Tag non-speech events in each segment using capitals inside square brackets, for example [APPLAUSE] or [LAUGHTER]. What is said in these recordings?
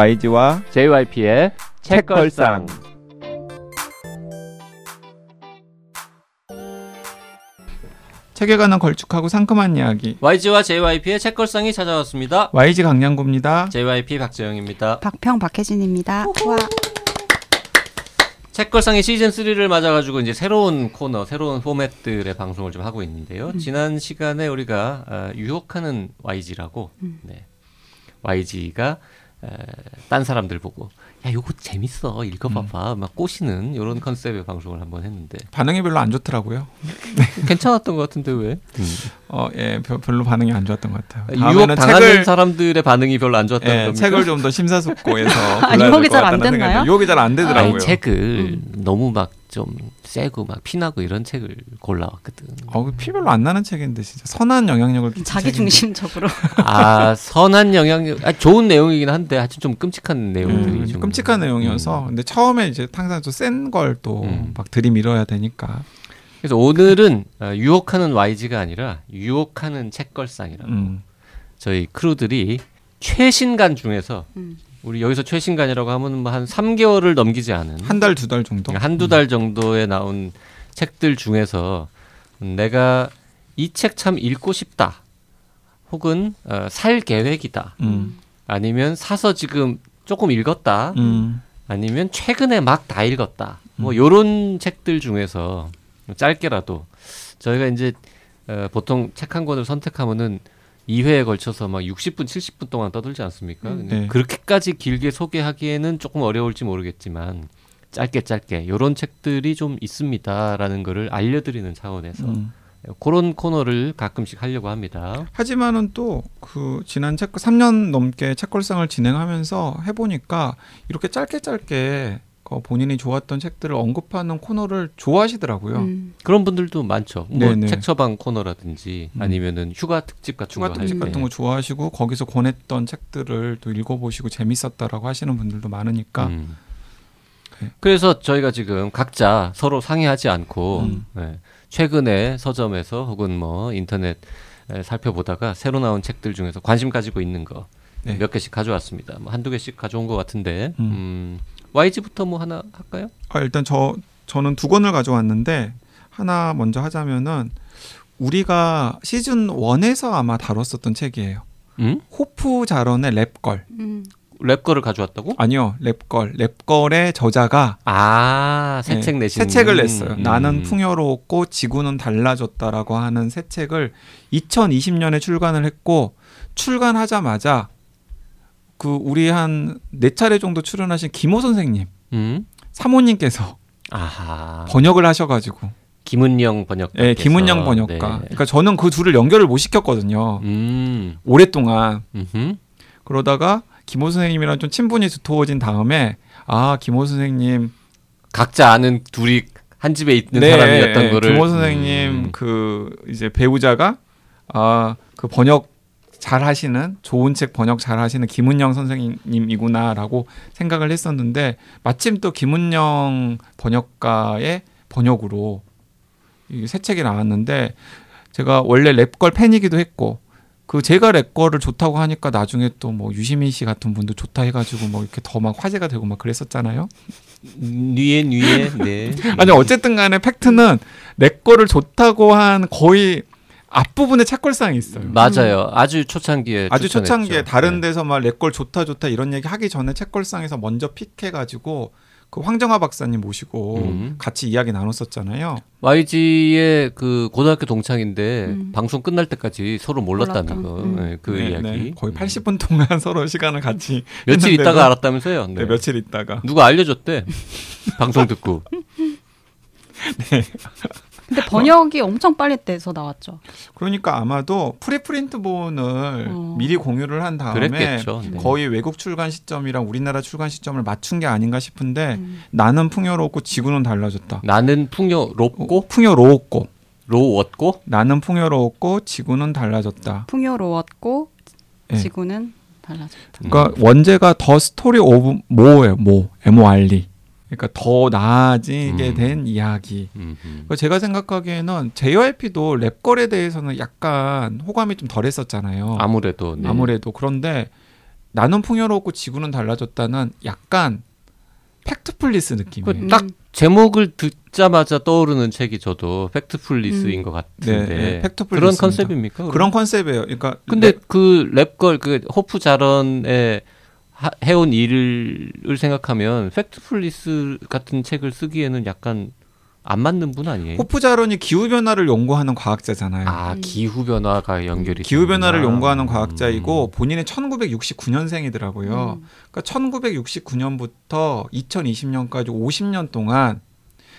YG와 JYP의 책걸상. 책에 관한 걸쭉하고 상큼한 이야기. YG와 JYP의 책걸상이 찾아왔습니다. YG 강량구입니다. JYP 박재영입니다. 박평 박혜진입니다. 와. 책걸상이 시즌 3를 맞아가지고 이제 새로운 코너, 새로운 포맷들의 방송을 좀 하고 있는데요. 지난 시간에 우리가 아, 유혹하는 YG라고, 네. YG가 에, 딴 사람들 보고 야 요거 재밌어 읽어봐봐 막 꼬시는 이런 컨셉의 방송을 한번 했는데 반응이 별로 안 좋더라고요. [LAUGHS] 괜찮았던 것 같은데 왜? 어, 예, 별- 별로 반응이 안 좋았던 것 같아요. 유혹 다음에는 당하는 책을 사람들의 반응이 별로 안 좋았다는 예, 겁니까? 책을 좀 더 심사숙고해서 [LAUGHS] 아, 유혹이 잘안 같다는 됐나요? 유혹이 잘 안 되더라고요. 아니 책을 너무 막 좀 세고 막 피나고 이런 책을 골라왔거든. 어, 피 별로 안 나는 책인데 진짜 선한 영향력을 끼친 자기. 중심적으로 [LAUGHS] 아 선한 영향력, 아, 좋은 내용이긴 한데 하여튼 좀 끔찍한 내용들이 음, 좀 끔찍한 내용이어서 근데 처음에 이제 항상 또센걸 또막 음. 들이밀어야 되니까 그래서 오늘은 어, 유혹하는 YG가 아니라 유혹하는 책걸상이라고 음. 저희 크루들이 최신간 중에서 음. 우리 여기서 최신간이라고 하면 뭐한 3개월을 넘기지 않은 한 달 두 달 정도 한두 달 정도에 나온 책들 중에서 내가 이 책 참 읽고 싶다. 혹은 어, 살 계획이다. 음. 아니면 사서 지금 조금 읽었다. 음. 아니면 최근에 막 다 읽었다. 뭐 요런 책들 중에서 짧게라도 저희가 이제 어, 보통 책 한 권을 선택하면은 2회에 걸쳐서 막 60분, 70분 동안 떠들지 않습니까? 음. 네. 그렇게까지 길게 소개하기에는 조금 어려울지 모르겠지만 짧게 짧게 요런 책들이 좀 있습니다라는 거를 알려드리는 차원에서 음. 그런 코너를 가끔씩 하려고 합니다. 하지만은 또 그 지난 책 3년 넘게 책걸상을 진행하면서 해보니까 이렇게 짧게 짧게 그 본인이 좋았던 책들을 언급하는 코너를 좋아하시더라고요. 음. 그런 분들도 많죠. 뭐. 책 처방 코너라든지 음. 아니면은 휴가 특집 같은 추가 거 특집 할 때. 같은 거 좋아하시고 거기서 권했던 책들을 또 읽어보시고 재밌었다라고 하시는 분들도 많으니까 음. 네. 그래서 저희가 지금 각자 서로 상의하지 않고 음. 네, 최근에 서점에서 혹은 뭐 인터넷 에 살펴보다가 새로 나온 책들 중에서 관심 가지고 있는 거몇 네. 개씩 가져왔습니다. 뭐 한두 개씩 가져온 것 같은데 음. 음. YG부터 뭐 하나 할까요? 아, 일단 저 저는 두 권을 가져왔는데 하나 먼저 하자면은 우리가 시즌 1에서 아마 다뤘었던 책이에요. 음? 호프 자런의 랩걸. 음. 랩 거를 가져왔다고? 아니요, 랩걸. 랩걸의 저자가 아, 새 네, 책 내신 새 책을 냈어요. 음. 나는 풍요로웠고 지구는 달라졌다라고 하는 새 책을 2020년에 출간을 했고 출간하자마자 그 우리 한 네 차례 정도 출연하신 김호 선생님 음? 사모님께서 아하. 번역을 하셔가지고 김은영 번역. 예, 김은영 번역가. 그러니까 저는 그 둘을 연결을 못 시켰거든요. 음. 오랫동안 음흠. 그러다가 김호 선생님이랑 좀 친분이 두터워진 다음에 아 김호 선생님 각자 아는 둘이 한 집에 있는 네, 사람이었던 예, 거를 김호 선생님 음. 그 이제 배우자가 아 그 번역 잘 하시는 좋은 책 번역 잘 하시는 김은영 선생님이구나라고 생각을 했었는데 마침 또 김은영 번역가의 번역으로 이새 책이 나왔는데 제가 원래 랩걸 팬이기도 했고 그 제가 랩걸을 좋다고 하니까 나중에 또 뭐 유시민 씨 같은 분도 좋다 해가지고 뭐 이렇게 더 막 화제가 되고 막 그랬었잖아요. 뉘에 뉘에 네. 아니 어쨌든 간에 팩트는 내 거를 좋다고 한 거의 앞부분에 착걸상이 있어요. 맞아요. 아주 초창기에 아주 추천했죠. 초창기에 다른 네. 데서 막내걸 좋다 좋다 이런 얘기 하기 전에 책걸상에서 먼저 픽해 가지고 그 황정화 박사님 모시고 음. 같이 이야기 나눴었잖아요. YG의 그 고등학교 동창인데 음. 방송 끝날 때까지 서로 몰랐다는 거. 음. 네, 그 네, 이야기. 네. 거의 음. 80분 동안 [LAUGHS] 서로 시간을 같이 며칠 했는데도- 있다가 알았다면서요? 네, 네. 며칠 있다가 누가 알려 줬대. 방송 듣고. [LAUGHS] 근데 번역이 엄청 빨리 돼서 나왔죠. 그러니까 아마도 프리프린트본을 어. 미리 공유를 한 다음에 그랬겠죠. 네. 거의 외국 출간 시점이랑 우리나라 출간 시점을 맞춘 게 아닌가 싶은데 음. 나는 풍요롭고 지구는 달라졌다. 나는 풍요롭고 풍요로웠고 로웠고 나는 풍요로웠고 지구는 달라졌다. 풍요로웠고 네. 지구는 달라졌다. 그러니까 원제가 The Story of More예요. More M O R E. 그러니까 더 나아지게 음. 된 이야기. 음, 음. 그러니까 제가 생각하기에는 JYP도 Lab Girl에 대해서는 약간 호감이 좀 덜했었잖아요. 아무래도 네. 아무래도 그런데 나는 풍요롭고 지구는 달라졌다는 약간 Factfulness 느낌이에요. 그딱 제목을 듣자마자 떠오르는 책이 저도 Factfulness인 음. 것 같은데 네, Factfulness입니다. 그런 컨셉입니까? 그럼? 그런 컨셉이에요. 그러니까 근데 Lab- 그 Lab Girl 그 호프 자런에 하- 해온 일을 생각하면 Factfulness 같은 책을 쓰기에는 약간 안 맞는 분 아니에요? 호프 자런이 기후 변화를 연구하는 과학자잖아요. 아 음. 기후 변화가 연결이 기후 변화를. 연구하는 과학자이고 음. 본인은 1969년생이더라고요. 음. 그러니까 1969년부터 2020년까지 50년 동안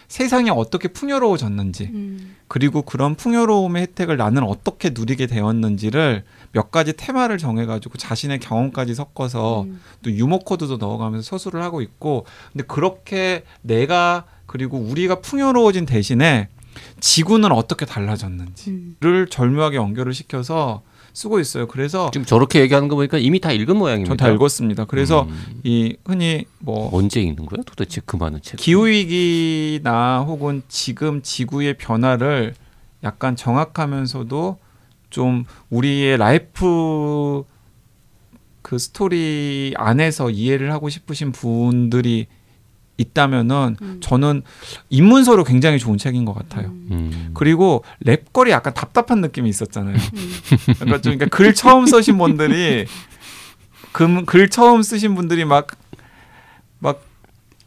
세상이 어떻게 풍요로워졌는지 음. 그리고 그런 풍요로움의 혜택을 나는 어떻게 누리게 되었는지를 몇 가지 테마를 정해가지고 자신의 경험까지 섞어서 음. 또 유머 코드도 넣어가면서 서술을 하고 있고 근데 그렇게 내가 그리고 우리가 풍요로워진 대신에 지구는 어떻게 달라졌는지를 음. 절묘하게 연결을 시켜서 쓰고 있어요. 그래서 지금 저렇게 얘기하는 거 보니까 이미 다 읽은 모양입니다. 전 다 읽었습니다. 그래서 음. 이 흔히 뭐 언제 읽는 거야? 도대체 그 많은 책. 기후 위기나 혹은 지금 지구의 변화를 약간 정확하면서도 좀 우리의 life 그 스토리 안에서 이해를 하고 싶으신 분들이 있다면은 음. 저는 입문서로 굉장히 좋은 책인 것 같아요. 음. 음. 그리고 Lab Girl이 약간 답답한 느낌이 있었잖아요. 음. 그러니까 좀 그러니까 글 처음 쓰신 분들이 금, 글 처음 쓰신 분들이 막 막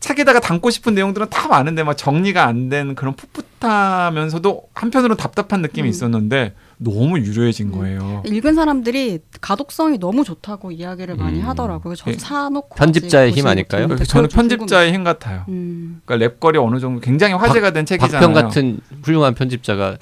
책에다가 담고 싶은 내용들은 다 많은데 막 정리가 안 된 그런 풋풋하면서도 한편으로는 답답한 느낌이 음. 있었는데 너무 유려해진 음. 거예요. 읽은 사람들이 가독성이 너무 좋다고 이야기를 많이 음. 하더라고요. 저도 예. 사놓고 편집자의 힘 아닐까요? 저는 편집자의 힘 같아요. 음. 그러니까 랩걸이 어느 정도 굉장히 화제가 된 책이잖아요. 박평 같은 훌륭한 편집자가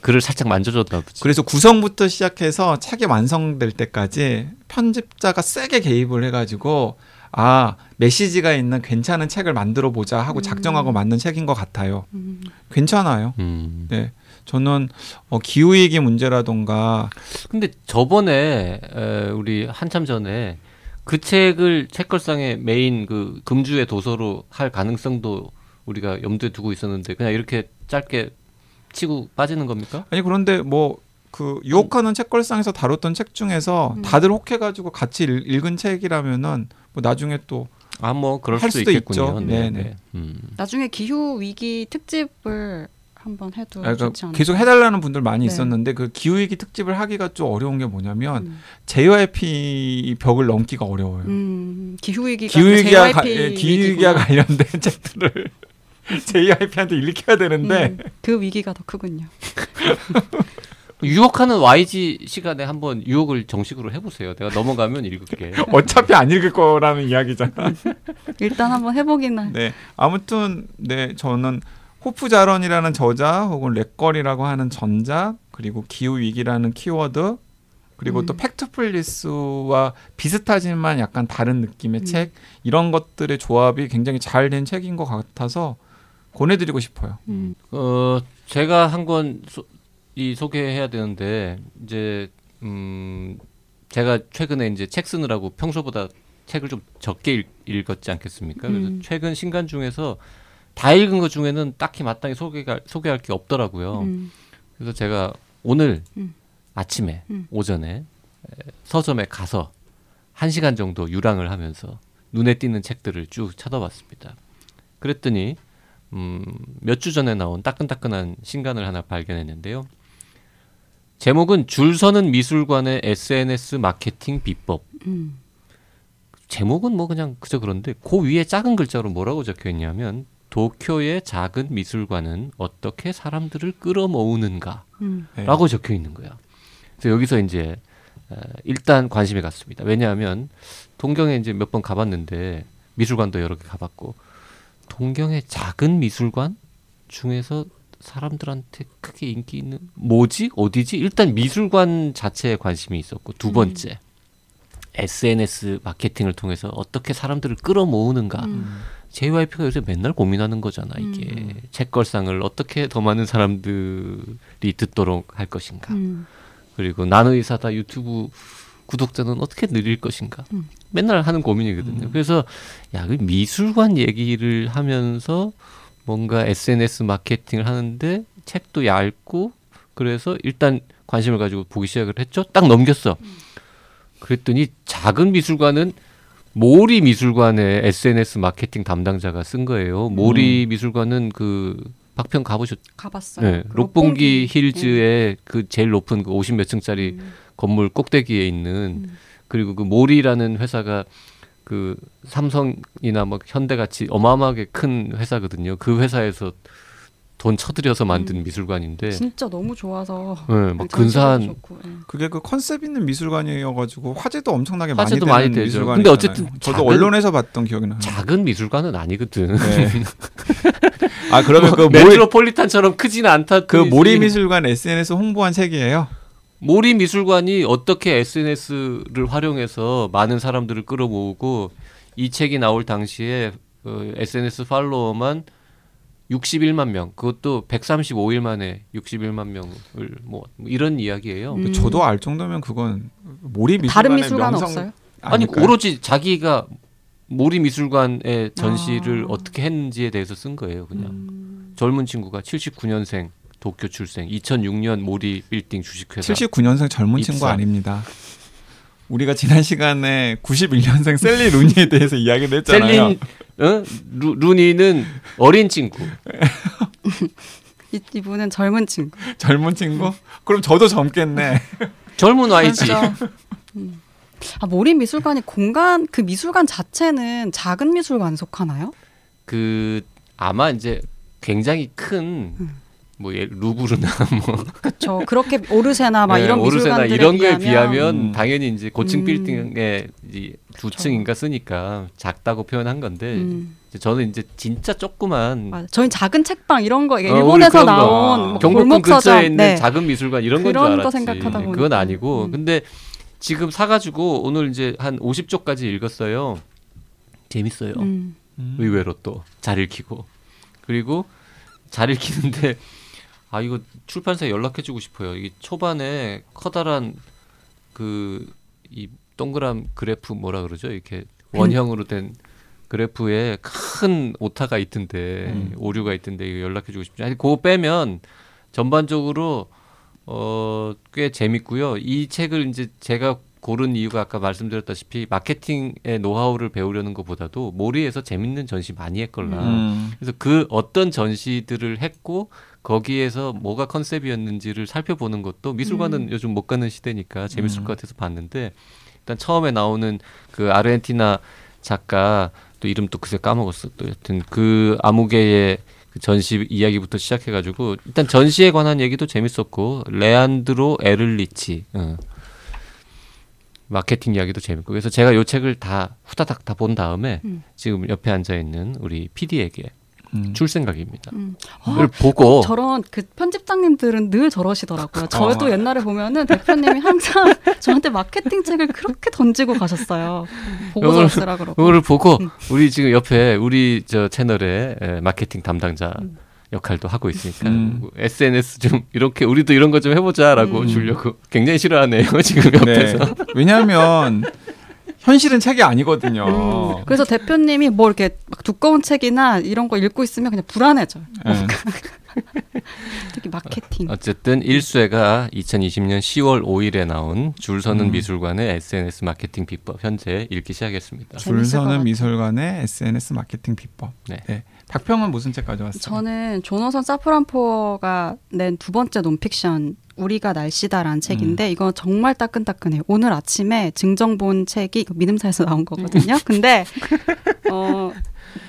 글을 살짝 만져줬나 보지. 그래서 구성부터 시작해서 책이 완성될 때까지 편집자가 세게 개입을 해가지고 아 메시지가 있는 괜찮은 책을 만들어 보자 하고 음. 작정하고 만든 책인 것 같아요. 음. 괜찮아요. 음. 네, 저는 어, 기후 위기 문제라던가 근데 저번에 에, 우리 한참 전에 그 책을 책걸상의 메인 그 금주의 도서로 할 가능성도 우리가 염두에 두고 있었는데 그냥 이렇게 짧게 치고 빠지는 겁니까? 아니 그런데 뭐 그 유혹하는 책걸상에서 다뤘던 책 중에서 음. 다들 혹해가지고 같이 읽- 읽은 책이라면은 뭐 나중에 또 아뭐 그럴 할 수도, 수도 있겠군요. 있죠. 네, 네네. 네. 음. 나중에 기후 위기 특집을 한번 해도 아, 그러니까 좋지 않을까? 계속 해달라는 분들 많이 네. 있었는데 그 기후 위기 특집을 하기가 좀 어려운 게 뭐냐면 음. JYP 벽을 넘기가 어려워요. 음, 기후 위기가 기후 위기와 가- JYP 예, 기후 위기와 위기구나. 관련된 [LAUGHS] 책들을 JYP한테 [LAUGHS] 읽혀야 되는데 음, 그 위기가 더 크군요. [LAUGHS] 유혹하는 YG 시간에 한번 유혹을 정식으로 해보세요. 내가 넘어가면 읽을게. 어차피 안 읽을 거라는 이야기잖아. 일단 한번 해보기는. 네, 아무튼 네 저는 호프 자런이라는 저자 혹은 렉걸이라고 하는 전작 그리고 기후 위기라는 키워드 그리고 음. 또 팩트플리스와 비슷하지만 약간 다른 느낌의 음. 책 이런 것들의 조합이 굉장히 잘 된 책인 것 같아서 권해드리고 싶어요. 음. 어 제가 한 권 이 소개해야 되는데 이제 음 제가 최근에 이제 책 쓰느라고 평소보다 책을 좀 적게 읽, 읽었지 않겠습니까? 그래서 음. 최근 신간 중에서 다 읽은 것 중에는 딱히 마땅히 소개가 소개할 게 없더라고요. 음. 그래서 제가 오늘 음. 아침에 음. 오전에 에, 서점에 가서 한 시간 정도 유랑을 하면서 눈에 띄는 책들을 쭉 찾아봤습니다. 그랬더니 음, 몇 주 전에 나온 따끈따끈한 신간을 하나 발견했는데요. 제목은 줄 서는 미술관의 SNS 마케팅 비법. 음. 제목은 뭐 그냥 그저 그런데 그 위에 작은 글자로 뭐라고 적혀 있냐면 도쿄의 작은 미술관은 어떻게 사람들을 끌어모으는가 음. 네. 라고 적혀 있는 거야. 그래서 여기서 이제 어, 일단 관심이 갔습니다. 왜냐하면 동경에 이제 몇 번 가봤는데 미술관도 여러 개 가봤고 동경의 작은 미술관 중에서 사람들한테 크게 인기 있는 뭐지 어디지 일단 미술관 자체에 관심이 있었고 두 번째 SNS 마케팅을 통해서 어떻게 사람들을 끌어모으는가 음. JYP가 요새 맨날 고민하는 거잖아 이게. 음. 책걸상을 어떻게 더 많은 사람들이 듣도록 할 것인가. 음. 그리고 나의사다 유튜브 구독자는 어떻게 늘릴 것인가. 음. 맨날 하는 고민이거든요. 그래서 야 그 미술관 얘기를 하면서 뭔가 SNS 마케팅을 하는데 책도 얇고 그래서 일단 관심을 가지고 보기 시작을 했죠. 딱 넘겼어. 그랬더니 작은 미술관은 모리 미술관의 SNS 마케팅 담당자가 쓴 거예요. 모리 미술관은 그 박평 가보셨? 가봤어요. 네, 그 록봉기 네. 힐즈의 그 제일 높은 그 50몇 층짜리 음. 건물 꼭대기에 있는 음. 그리고 그 모리라는 회사가 그 삼성이나 뭐 현대 같이 어마어마하게 큰 회사거든요. 그 회사에서 돈 쳐들여서 만든 음. 미술관인데, 진짜 너무 좋아서 네, 막 전시도 근사한 좋고, 예. 그게 그 컨셉 있는 미술관이어가지고 화제도 엄청나게 화제도 많이 많이 되죠. 미술관이잖아요. 근데 어쨌든 저도 작은- 언론에서 봤던 기억이 나요. 작은 미술관은 아니거든. 네. [LAUGHS] 아 그러면 그 모리 메트로폴리탄처럼 크지는 않다. 그 모리 미술관 SNS 홍보한 책이에요. 모리 미술관이 어떻게 SNS를 활용해서 많은 사람들을 끌어모으고 이 책이 나올 당시에 어, SNS 팔로워만 61만 명, 그것도 135일 만에 61만 명을 뭐 이런 이야기예요. 음. 저도 알 정도면 그건 모리 미술관의 다른 미술관 명성 없어요? 아니 아닐까요? 오로지 자기가 모리 미술관의 전시를 아. 어떻게 했는지에 대해서 쓴 거예요. 그냥 음. 젊은 친구가 79년생 도쿄 출생, 2006년 모리 빌딩 주식회사. 79년생 젊은 입사. 친구 아닙니다. 우리가 지난 시간에 91년생 샐리 루니에 대해서 이야기를 했잖아요. 셀린 어? 루, 루니는 어린 친구. 이, 이분은 젊은 친구. 젊은 친구? 그럼 저도 젊겠네. 젊은 와이지. 진짜. 음. 아 모리 미술관이 공간 그 미술관 자체는 작은 미술관 속하나요? 그 아마 이제 굉장히 큰 음. 뭐 예, 루브르나 [LAUGHS] 뭐 그렇죠. 그렇게 오르세나 막 네, 이런 오르세나 이런 거에 비하면, 비하면 음. 당연히 이제 고층 음. 빌딩에 이두 그쵸. 층인가 쓰니까 작다고 표현한 건데 음, 이제 저는 이제 진짜 조그만 맞아. 저희 작은 책방 이런 거 어, 일본에서 거. 나온 뭐 경복궁 골목 근처에 서점 있는 네. 작은 미술관 이런 건줄 그런 거 알았지. 생각하다 그건 보니까. 아니고 음. 근데 지금 사가지고 오늘 이제 한 50쪽까지 읽었어요. 재밌어요. 음. 의외로 또 잘 읽히고 그리고 잘 읽히는데 아 이거 출판사에 연락해주고 싶어요. 이게 초반에 커다란 그 이 동그란 그래프 뭐라 그러죠? 이렇게 원형으로 된 그래프에 큰 오타가 있던데 음. 오류가 있던데 이거 연락해주고 싶죠. 아니 그거 빼면 전반적으로 어 꽤 재밌고요. 이 책을 이제 제가 고른 이유가 아까 말씀드렸다시피 마케팅의 노하우를 배우려는 것보다도 모리에서 재밌는 전시 많이 했걸라. 음. 그래서 그 어떤 전시들을 했고 거기에서 뭐가 컨셉이었는지를 살펴보는 것도 미술관은 음. 요즘 못 가는 시대니까 재밌을 음. 것 같아서 봤는데 일단 처음에 나오는 그 아르헨티나 작가 또 이름 또 그새 까먹었어 또 여튼 그 아무개의 그 전시 이야기부터 시작해가지고 일단 전시에 관한 얘기도 재밌었고 레안드로 에를리치 어. 마케팅 이야기도 재밌고 그래서 제가 요 책을 다 후다닥 다 본 다음에 음. 지금 옆에 앉아 있는 우리 PD에게 음. 줄 생각입니다. 음. 를 보고 저런 그 편집장님들은 늘 저러시더라고요. 저도 어. 옛날에 보면은 대표님이 항상 [LAUGHS] 저한테 마케팅 책을 그렇게 던지고 가셨어요. 보고서 이걸- 쓰라 그러고. 그거를 보고 음. 우리 지금 옆에 우리 저 채널의 에, 마케팅 담당자 음. 역할도 하고 있으니까 음. 뭐 SNS 좀 이렇게 우리도 이런 거 좀 해보자라고 음. 주려고 굉장히 싫어하네요 [LAUGHS] 지금 네. 옆에서. 왜냐하면 현실은 책이 아니거든요. 음, 그래서 대표님이 뭐 이렇게 막 두꺼운 책이나 이런 거 읽고 있으면 그냥 불안해져요. 네. [LAUGHS] 특히 마케팅. 어쨌든 1쇄가 2020년 10월 5일에 나온 줄 서는 음. 미술관의 SNS 마케팅 비법 현재 읽기 시작했습니다. 줄서는. 미술관의 SNS 마케팅 비법. 네. 박평은 무슨 책 가져왔어요? 저는 조너선 사프란포어가 낸 두 번째 논픽션 우리가 날씨다라는 책인데 이거 정말 따끈따끈해요. 오늘 아침에 증정 본 책이 그 믿음사에서 나온 거거든요. 근데 어,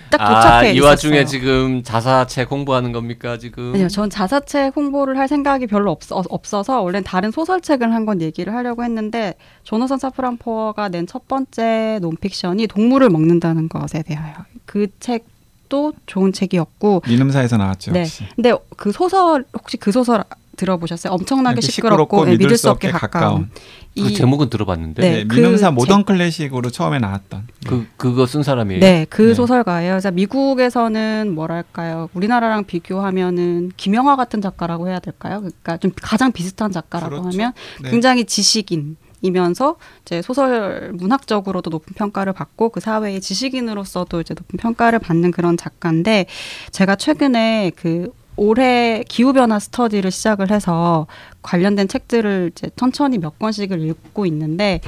딱 도착해 아, 이 와중에 있었어요. 지금 자사책 홍보하는 겁니까 지금? 아니요, 전 자사책 홍보를 할 생각이 별로 없, 어, 없어서 원래는 다른 소설책을 한 건 얘기를 하려고 했는데 조너선 사프란포어가 낸 첫 번째 논픽션이 동물을 먹는다는 것에 대하여 그 책 도 좋은 책이었고 민음사에서 나왔죠. 네. 역시. 근데 그 소설 혹시 그 소설 들어보셨어요? 엄청나게 이렇게 시끄럽고, 네, 믿을 수 없게 가까운. 그 제목은 들어봤는데 네, 네, 그 민음사 책. 모던 클래식으로 처음에 나왔던. 그 그거 쓴 사람이에요. 네, 그 네. 소설가예요. 그래서 미국에서는 뭐랄까요? 우리나라랑 비교하면은 김영하 같은 작가라고 해야 될까요? 그러니까 좀 가장 비슷한 작가라고 그렇죠. 하면 네. 굉장히 지식인 이면서 이제 소설 문학적으로도 높은 평가를 받고 그 사회의 지식인으로서도 이제 높은 평가를 받는 그런 작가인데 제가 최근에 그 올해 기후 변화 스터디를 시작을 해서 관련된 책들을 이제 천천히 몇 권씩을 읽고 있는데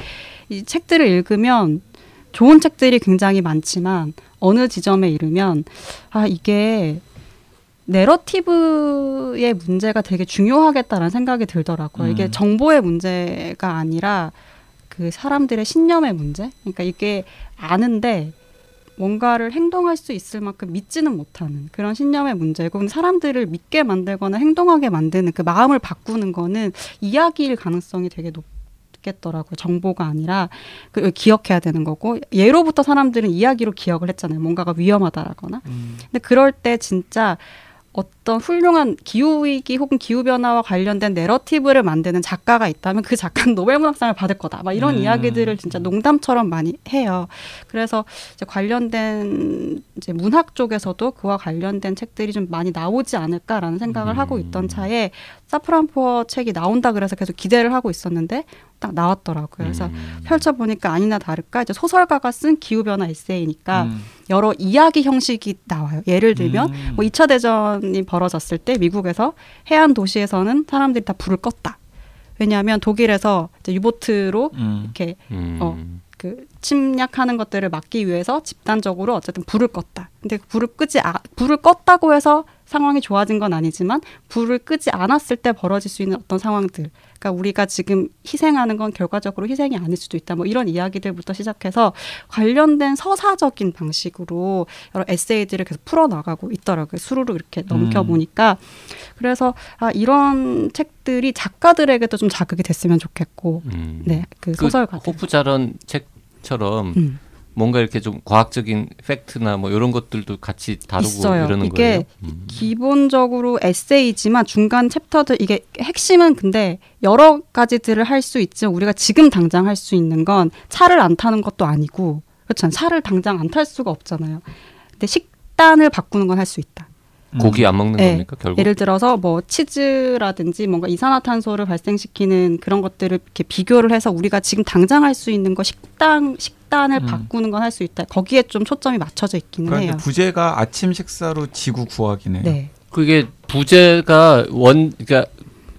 이 책들을 읽으면 좋은 책들이 굉장히 많지만 어느 지점에 이르면 아 이게 내러티브의 문제가 되게 중요하겠다라는 생각이 들더라고요. 이게 음. 정보의 문제가 아니라 그 사람들의 신념의 문제. 그러니까 이게 아는데 뭔가를 행동할 수 있을 만큼 믿지는 못하는 그런 신념의 문제고 사람들을 믿게 만들거나 행동하게 만드는 그 마음을 바꾸는 거는 이야기일 가능성이 되게 높겠더라고요. 정보가 아니라 그 기억해야 되는 거고 예로부터 사람들은 이야기로 기억을 했잖아요. 뭔가가 위험하다라거나. 음. 근데 그럴 때 진짜 어떤 훌륭한 기후 위기 혹은 기후 변화와 관련된 내러티브를 만드는 작가가 있다면 그 작가는 노벨 문학상을 받을 거다. 막 이런 음. 이야기들을 진짜 농담처럼 많이 해요. 그래서 이제 관련된 이제 문학 쪽에서도 그와 관련된 책들이 좀 많이 나오지 않을까라는 생각을 음. 하고 있던 차에 사프란포어 책이 나온다 그래서 계속 기대를 하고 있었는데 딱 나왔더라고요. 그래서 음. 펼쳐보니까 아니나 다를까 이제 소설가가 쓴 기후변화 에세이니까 음. 여러 이야기 형식이 나와요. 예를 들면 음. 뭐 2차 대전이 벌어졌을 때 미국에서 해안 도시에서는 사람들이 다 불을 껐다. 왜냐하면 독일에서 이제 유보트로 음. 이렇게 음. 어. 그 침략하는 것들을 막기 위해서 집단적으로 어쨌든 불을 껐다. 근데 그 불을 끄지 아, 불을 껐다고 해서 상황이 좋아진 건 아니지만 불을 끄지 않았을 때 벌어질 수 있는 어떤 상황들. 그러니까 우리가 지금 희생하는 건 결과적으로 희생이 아닐 수도 있다. 뭐 이런 이야기들부터 시작해서 관련된 서사적인 방식으로 여러 에세이들을 계속 풀어 나가고 있더라고요. 수루루 이렇게 넘겨 보니까 그래서 아 이런 책들이 작가들에게도 좀 자극이 됐으면 좋겠고 음. 네, 그그 소설가 호프 자런 책처럼 음. 뭔가 이렇게 좀 과학적인 팩트나 뭐 이런 것들도 같이 다루고 있어요. 이러는 이게 거예요. 음. 기본적으로 에세이지만 중간 챕터들 이게 핵심은 근데 여러 가지들을 할 수 있지만 우리가 지금 당장 할 수 있는 건 차를 안 타는 것도 아니고 그렇잖아요. 차를 당장 안 탈 수가 없잖아요. 근데 식단을 바꾸는 건 할 수 있다. 고기 안 먹는 네. 겁니까 결국? 예를 들어서 뭐 치즈라든지 뭔가 이산화탄소를 발생시키는 그런 것들을 이렇게 비교를 해서 우리가 지금 당장 할 수 있는 거 식당 식 단을 음. 바꾸는 건 할 수 있다. 거기에 좀 초점이 맞춰져 있기는 그러니까 해요. 부제가 아침 식사로 지구 구하기네요. 네. 그게 부제가 원 그러니까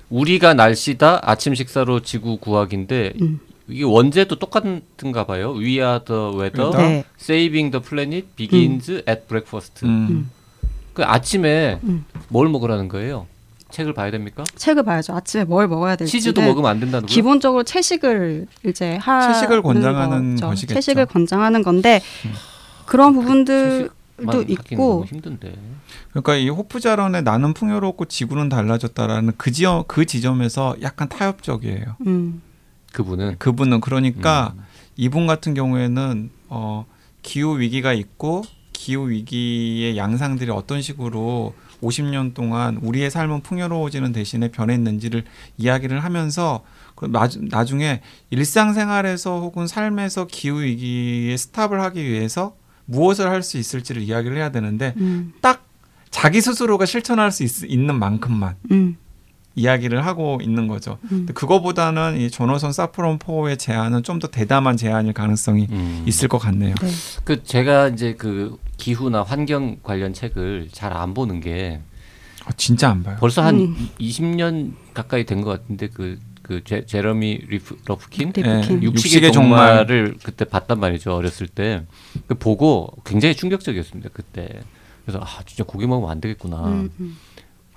우리가 날씨다 아침 식사로 지구 구하기인데 음. 이게 원제도 똑같은가 봐요. We are the weather, weather. 네. saving the planet begins at breakfast. 음. 그 아침에 음. 뭘 먹으라는 거예요? 책을 봐야 됩니까? 책을 봐야죠. 아침에 뭘 먹어야 될지. 치즈도 먹으면 안 된다는 거예요? 기본적으로 채식을 이제 하는 채식을 권장하는 거죠. 것이겠죠. 채식을 권장하는 건데 그런 부분들도 만 하기는 있고 힘든데. 그러니까 이 호프자런의 나는 풍요롭고 지구는 달라졌다라는 그 지점 그 지점에서 약간 타협적이에요. 음, 그분은 그분은 그러니까 음. 이분 같은 경우에는 어 기후 위기가 있고 기후 위기의 양상들이 어떤 식으로 50년 동안 우리의 삶은 풍요로워지는 대신에 변했는지를 이야기를 하면서 그 나중- 나중에 일상생활에서 혹은 삶에서 기후 위기에 스탑을 하기 위해서 무엇을 할 수 있을지를 이야기를 해야 되는데 음, 딱 자기 스스로가 실천할 수 있, 는 만큼만 음, 이야기를 하고 있는 거죠. 음. 근데 그거보다는 이 조너선 사프론 포의 제안은 좀 더 대담한 제안일 가능성이 음. 있을 것 같네요. 네. 그 제가 이제 그 기후나 환경 관련 책을 잘 안 보는 게 아, 진짜 안 봐요. 벌써 한 음. 20년 가까이 된 것 같은데 그, 그 제, 제러미 리프, 러프킨 리프킨. 예, 육식의, 육식의 종말 을 그때 봤단 말이죠 어렸을 때 그 보고 굉장히 충격적이었습니다 그때 그래서 아 진짜 고기 먹으면 안 되겠구나 음, 음.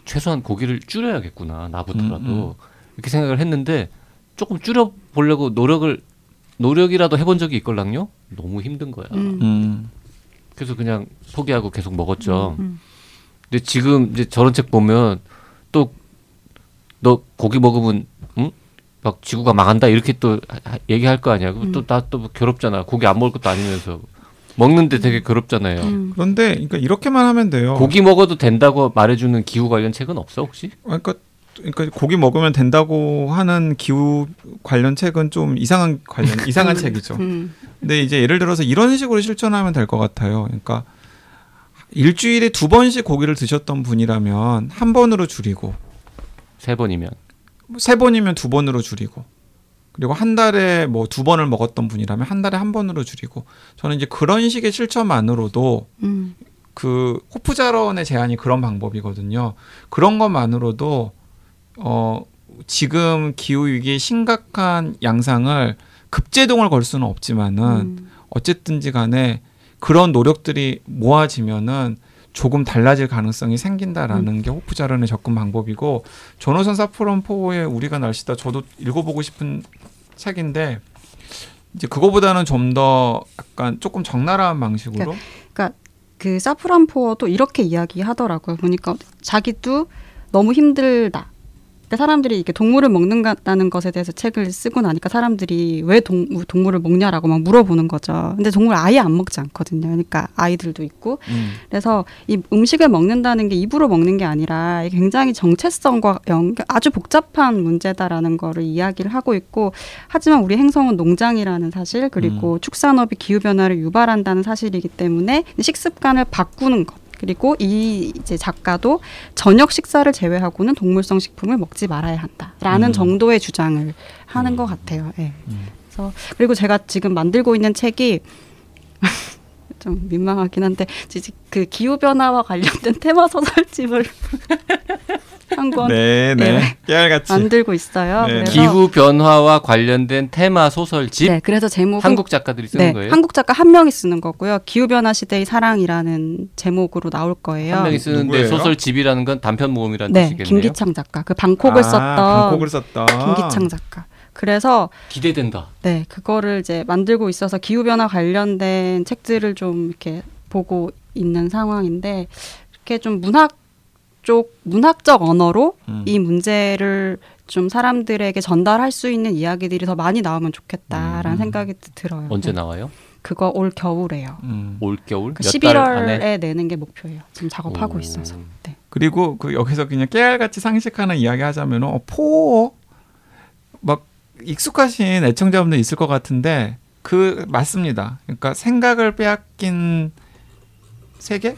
최소한 고기를 줄여야겠구나 나부터라도 음, 음. 이렇게 생각을 했는데 조금 줄여 보려고 노력을 노력이라도 해본 적이 있걸랑요 너무 힘든 거야 음. 음. 그래서 그냥 포기하고 계속 먹었죠 음. 근데 지금 이제 저런 책 보면 또 너 고기 먹으면 응? 막 지구가 망한다 이렇게 또 하- 얘기할 거 아니야. 음. 또나 또 괴롭잖아. 고기 안 먹을 것도 아니면서 먹는데 되게 괴롭잖아요. 음. 그런데 그러니까 이렇게만 하면 돼요. 고기 먹어도 된다고 말해주는 기후 관련 책은 없어 혹시? 그러니까 그러니까 고기 먹으면 된다고 하는 기후 관련 책은 좀 이상한 관련 [LAUGHS] 이상한 책이죠. 음. 근데 이제 예를 들어서 이런 식으로 실천하면 될 것 같아요. 그러니까 일주일에 두 번씩 고기를 드셨던 분이라면 한 번으로 줄이고 세 번이면 세 번이면 두 번으로 줄이고 그리고 한 달에 뭐 두 번을 먹었던 분이라면 한 달에 한 번으로 줄이고 저는 이제 그런 식의 실천만으로도 음. 그 호프자런의 제안이 그런 방법이거든요. 그런 것만으로도 어 지금 기후 위기의 심각한 양상을 급제동을 걸 수는 없지만은 음. 어쨌든지 간에 그런 노력들이 모아지면은 조금 달라질 가능성이 생긴다라는 게 호프 자론의 접근 방법이고 조노선 사프론 포의 우리가 날씨다 저도 읽어보고 싶은 책인데 이제 그거보다는 좀 더 약간 조금 적나라한 방식으로 그 사프란 포어도 이렇게 이야기하더라고요. 보니까 자기도 너무 힘들다. 근데 사람들이 이게 동물을 먹는다는 것에 대해서 책을 쓰고 나니까 사람들이 왜 동, 동물을 먹냐라고 막 물어보는 거죠. 근데 동물 아예 안 먹지 않거든요. 그러니까 아이들도 있고. 음. 그래서 이 음식을 먹는다는 게 입으로 먹는 게 아니라 굉장히 정체성과 연결, 아주 복잡한 문제다라는 거를 이야기를 하고 있고 하지만 우리 행성은 농장이라는 사실 그리고 축산업이 기후 변화를 유발한다는 사실이기 때문에 식습관을 바꾸는 것 그리고 이 이제 작가도 저녁 식사를 제외하고는 동물성 식품을 먹지 말아야 한다라는 음. 정도의 주장을 하는 음. 것 같아요. 예. 음. 그래서 그리고 제가 지금 만들고 있는 책이 [LAUGHS] 좀 민망하긴 한데 그 기후 변화와 관련된 [LAUGHS] 테마 소설집을 [LAUGHS] 한권 네, 네. 네. 깨알같이. 만들고 있어요. 네. 그래서 기후 변화와 관련된 테마 소설집 네, 그래서 제목은 한국 작가들이 쓰는 네, 거예요. 한국 작가 한 명이 쓰는 거고요. 기후 변화 시대의 사랑이라는 제목으로 나올 거예요. 한 명이 쓰는데 누구예요? 소설집이라는 건 단편 모음이라는 네, 뜻이겠네요. 김기창 작가. 그 방콕을 아, 썼던 방콕을 썼던. 김기창 작가. 그래서 기대된다. 네, 그거를 이제 만들고 있어서 기후 변화 관련된 책들을 좀 이렇게 보고 있는 상황인데 이렇게 좀 문학 쪽 문학적 언어로 음. 이 문제를 좀 사람들에게 전달할 수 있는 이야기들이 더 많이 나오면 좋겠다라는 음. 생각이 들어요. 언제 네. 나와요? 그거 올 겨울에요. 음. 올 겨울? 그몇달 안에? 11월에 내는 게 목표예요. 지금 작업하고 오. 있어서. 네. 그리고 그 여기서 그냥 깨알같이 상식하는 이야기 하자면 어, 포. 막 익숙하신 애청자분들 있을 것 같은데 그 맞습니다. 그러니까 생각을 빼앗긴 세계?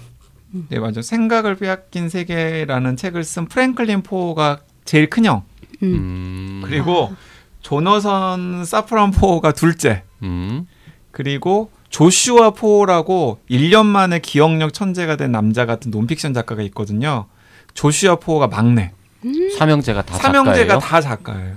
음. 네 맞아. 생각을 빼앗긴 세계라는 책을 쓴 프랭클린 포가 제일 큰형. 음. 음. 그리고 조너선 사프란 포가 둘째. 음. 그리고 조슈아 포라고 1년 만에 기억력 천재가 된 남자 같은 논픽션 작가가 있거든요. 조슈아 포가 막내. 삼형제가 다 삼형제가 작가예요. 다 작가예요.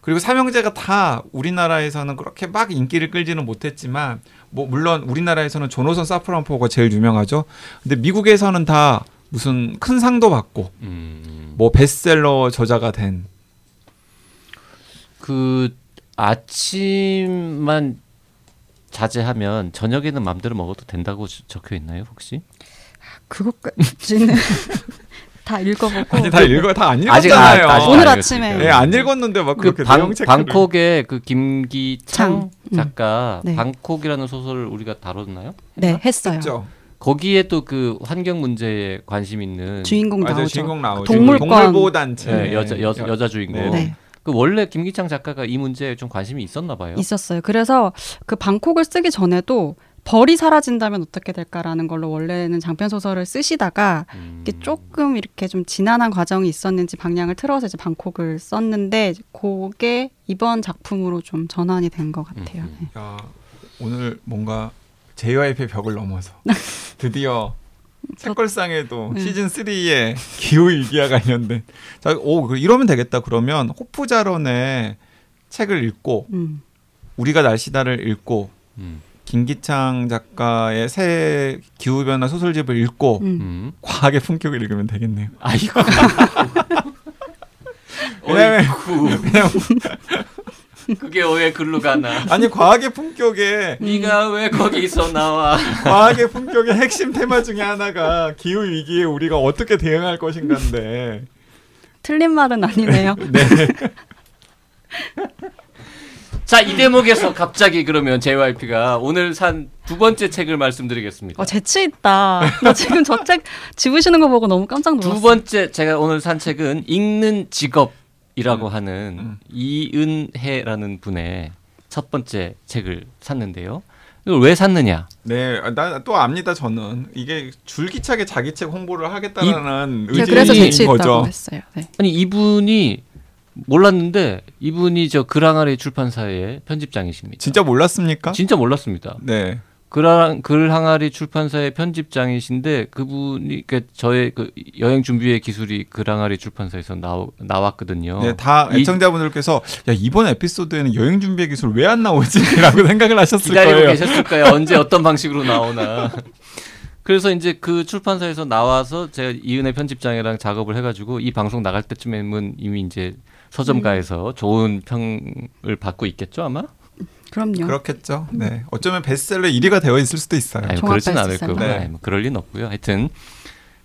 그리고 삼형제가 다 우리나라에서는 그렇게 막 인기를 끌지는 못했지만 뭐 물론 우리나라에서는 조노선 사프란포가 제일 유명하죠. 근데 미국에서는 다 무슨 큰 상도 받고 음. 뭐 베스트셀러 저자가 된 그 아침만 자제하면 저녁에는 맘대로 먹어도 된다고 저- 적혀 있나요 혹시? 그것까지는 다 읽어보고 아니 다 읽어 다 안 읽었잖아요. 아- 아직 오늘 안 아침에. 예, 안 읽었는데 막그 그렇게 방, 체크를 방콕의 그 김기창 창. 음. 작가 네. 방콕이라는 소설을 우리가 다뤘나요? 네 했어요. 했죠. 거기에 또 그 환경 문제에 관심 있는 주인공. 나오죠. 주인공 나오죠. 동물권. 동물보호 단체. 네, 여자 여, 여자 주인공. 네. 그 원래 김기창 작가가 이 문제에 좀 관심이 있었나 봐요. 있었어요. 그래서 그 방콕을 쓰기 전에도 벌이 사라진다면 어떻게 될까라는 걸로 원래는 장편 소설을 쓰시다가 음. 이게 조금 이렇게 좀 지난한 과정이 있었는지 방향을 틀어서 이제 방콕을 썼는데 그게 이번 작품으로 좀 전환이 된 것 같아요. 음, 네. 야, 오늘 뭔가 JYP의 벽을 넘어서 [LAUGHS] 드디어 책걸상에도 네. 시즌 3의 기후 위기와 관련된 자, 오그 이러면 되겠다. 그러면 호프자론의 책을 읽고 음. 우리가 날씨다를 읽고 음. 김기창 작가의 새 기후 변화 소설집을 읽고 음. 음. 과학의 품격을 읽으면 되겠네요. 아이고. [LAUGHS] 왜냐면- 어이쿠. 그게 왜 글로 가나? 아니 과학의 품격에 네가 왜 거기서 나와? 과학의 품격의 핵심 테마 중에 하나가 기후 위기에 우리가 어떻게 대응할 것인가인데 틀린 말은 아니네요. 네. [LAUGHS] 자, 이 대목에서 갑자기 그러면 JYP가 오늘 산 두 번째 책을 말씀드리겠습니다. 어, 재치 있다. 나 지금 저 책 집으시는 거 보고 너무 깜짝 놀랐어요. 두 번째 제가 오늘 산 책은 읽는 직업이라고 음. 하는 음. 이은혜라는 분의 첫 번째 책을 샀는데요. 이걸 왜 샀느냐? 네, 나또 압니다. 저는 이게 줄기차게 자기 책 홍보를 하겠다라는 제가 의지인 그래서 재치 있다고 거죠. 했어요. 네. 아니 이분이 몰랐는데 이분이 저 그랑아리 출판사의 편집장이십니다. 진짜 몰랐습니까? 진짜 몰랐습니다. 네, 글, 글 항아리 출판사의 편집장이신데 그분이 그 저의 그 여행 준비의 기술이 글 항아리 출판사에서 나오, 나왔거든요. 네, 다 이- 애청자분들께서 야 이번 에피소드에는 여행 준비의 기술 왜 안 나오지?라고 [LAUGHS] 생각을 하셨을 기다리고 거예요. 계셨을 거예요. 언제 어떤 방식으로 나오나. [LAUGHS] 그래서 이제 그 출판사에서 나와서 제가 이은혜 편집장이랑 작업을 해가지고 이 방송 나갈 때쯤에는 이미 이제 서점가에서 좋은 평을 받고 있겠죠 아마? 그럼요. 그렇겠죠. 네, 어쩌면 베스트셀러 1위가 되어 있을 수도 있어요. 아니 그렇진 않을. 거고 네. 뭐 그럴 리는 없고요. 하여튼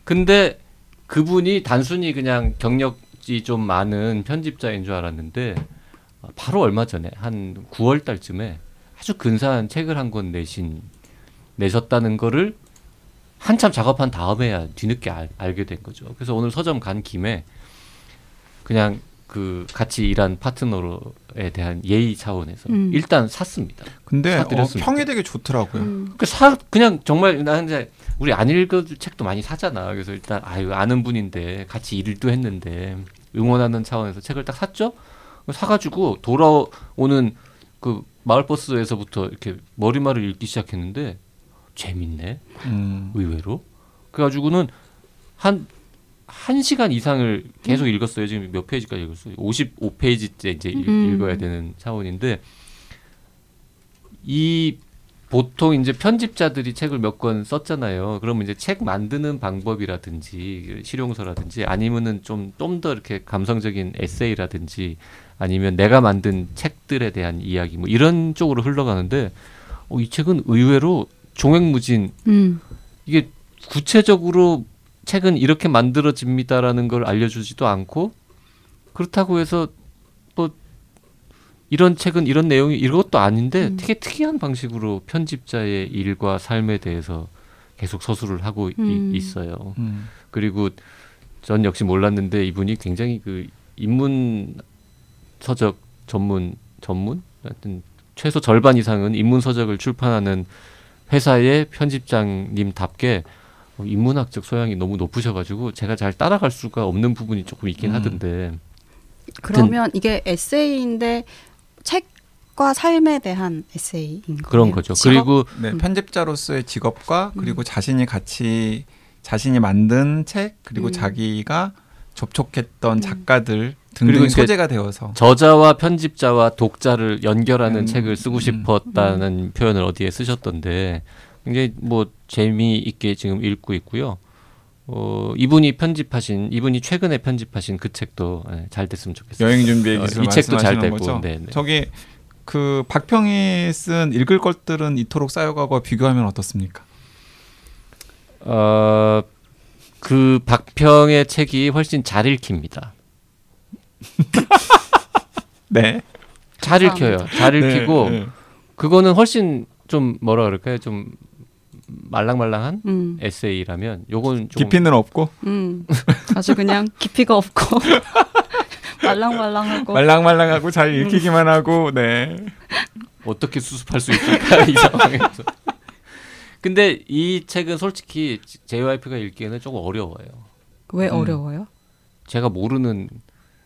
근데 그분이 단순히 그냥 경력이 좀 많은 편집자인 줄 알았는데 어, 바로 얼마 전에 한 9월 달쯤에 아주 근사한 책을 한 권 내신 내셨다는 거를 한참 작업한 다음에야 뒤늦게 알, 알게 된 거죠. 그래서 오늘 서점 간 김에 그냥 그 같이 일한 파트너에 대한 예의 차원에서 음. 일단 샀습니다. 근데 어. 평이 되게 좋더라고요. 음. 그사 그냥 정말 나는 이제 우리 안 읽어줄 책도 많이 사잖아. 그래서 일단 아유 아는 분인데 같이 일도 했는데 응원하는 차원에서 책을 딱 샀죠. 사가지고 돌아오는 그 마을버스에서부터 이렇게 머리말을 읽기 시작했는데 재밌네. 음. 의외로. 그래가지고는 한, 한 시간 이상을 계속 읽었어요. 지금 몇 페이지까지 읽었어요? 55페이지째 이제 읽- 음. 읽어야 되는 차원인데, 이, 보통 이제 편집자들이 책을 몇 권 썼잖아요. 그러면 이제 책 만드는 방법이라든지, 실용서라든지, 아니면은 좀, 좀 더 이렇게 감성적인 에세이라든지, 아니면 내가 만든 책들에 대한 이야기, 뭐 이런 쪽으로 흘러가는데, 어, 이 책은 의외로 종횡무진 음. 이게 구체적으로 책은 이렇게 만들어집니다라는 걸 알려주지도 않고 그렇다고 해서 또 이런 책은 이런 내용이 이것도 아닌데 음. 되게 특이한 방식으로 편집자의 일과 삶에 대해서 계속 서술을 하고 이- 음. 있어요. 음. 그리고 전 역시 몰랐는데 이분이 굉장히 그 인문 서적 전문 전문 하여튼 최소 절반 이상은 인문 서적을 출판하는 회사의 편집장님답게 어, 인문학적 소양이 너무 높으셔가지고 제가 잘 따라갈 수가 없는 부분이 조금 있긴 음. 하던데 그러면 이게 에세이인데 책과 삶에 대한 에세이인 거예요. 그런 거죠. 직업? 그리고 네, 음. 편집자로서의 직업과 음. 그리고 자신이 같이 자신이 만든 책 그리고 음. 자기가 접촉했던 음. 작가들 이제 소재가 되어서 저자와 편집자와 독자를 연결하는 음, 책을 쓰고 음, 싶었다는 표현을 어디에 쓰셨던데 굉장히 뭐 재미있게 지금 읽고 있고요. 어, 이분이 편집하신 이분이 최근에 편집하신 그 책도 예, 잘 됐으면 좋겠어요. 여행 준비의 어, 기술 이 책도 잘 되고, 거죠. 네, 네. 저기 그 박평이 쓴 읽을 것들은 이토록 쌓여가고 비교하면 어떻습니까? 어, 그 박평의 책이 훨씬 잘 읽힙니다. [LAUGHS] 네. 잘 읽혀요. 잘 읽히고 네, 네. 그거는 훨씬 좀 뭐라 그럴까요? 좀 말랑말랑한 음. 에세이라면 요건 좀 깊이는 없고 음. 아주 그냥 [LAUGHS] 깊이가 없고 [LAUGHS] 말랑말랑하고 말랑말랑하고 잘 읽히기만 하고 네. 어떻게 수습할 수 있을까 이 상황에서. [LAUGHS] 근데 이 책은 솔직히 JYP가 읽기에는 조금 어려워요. 왜 음. 어려워요? 제가 모르는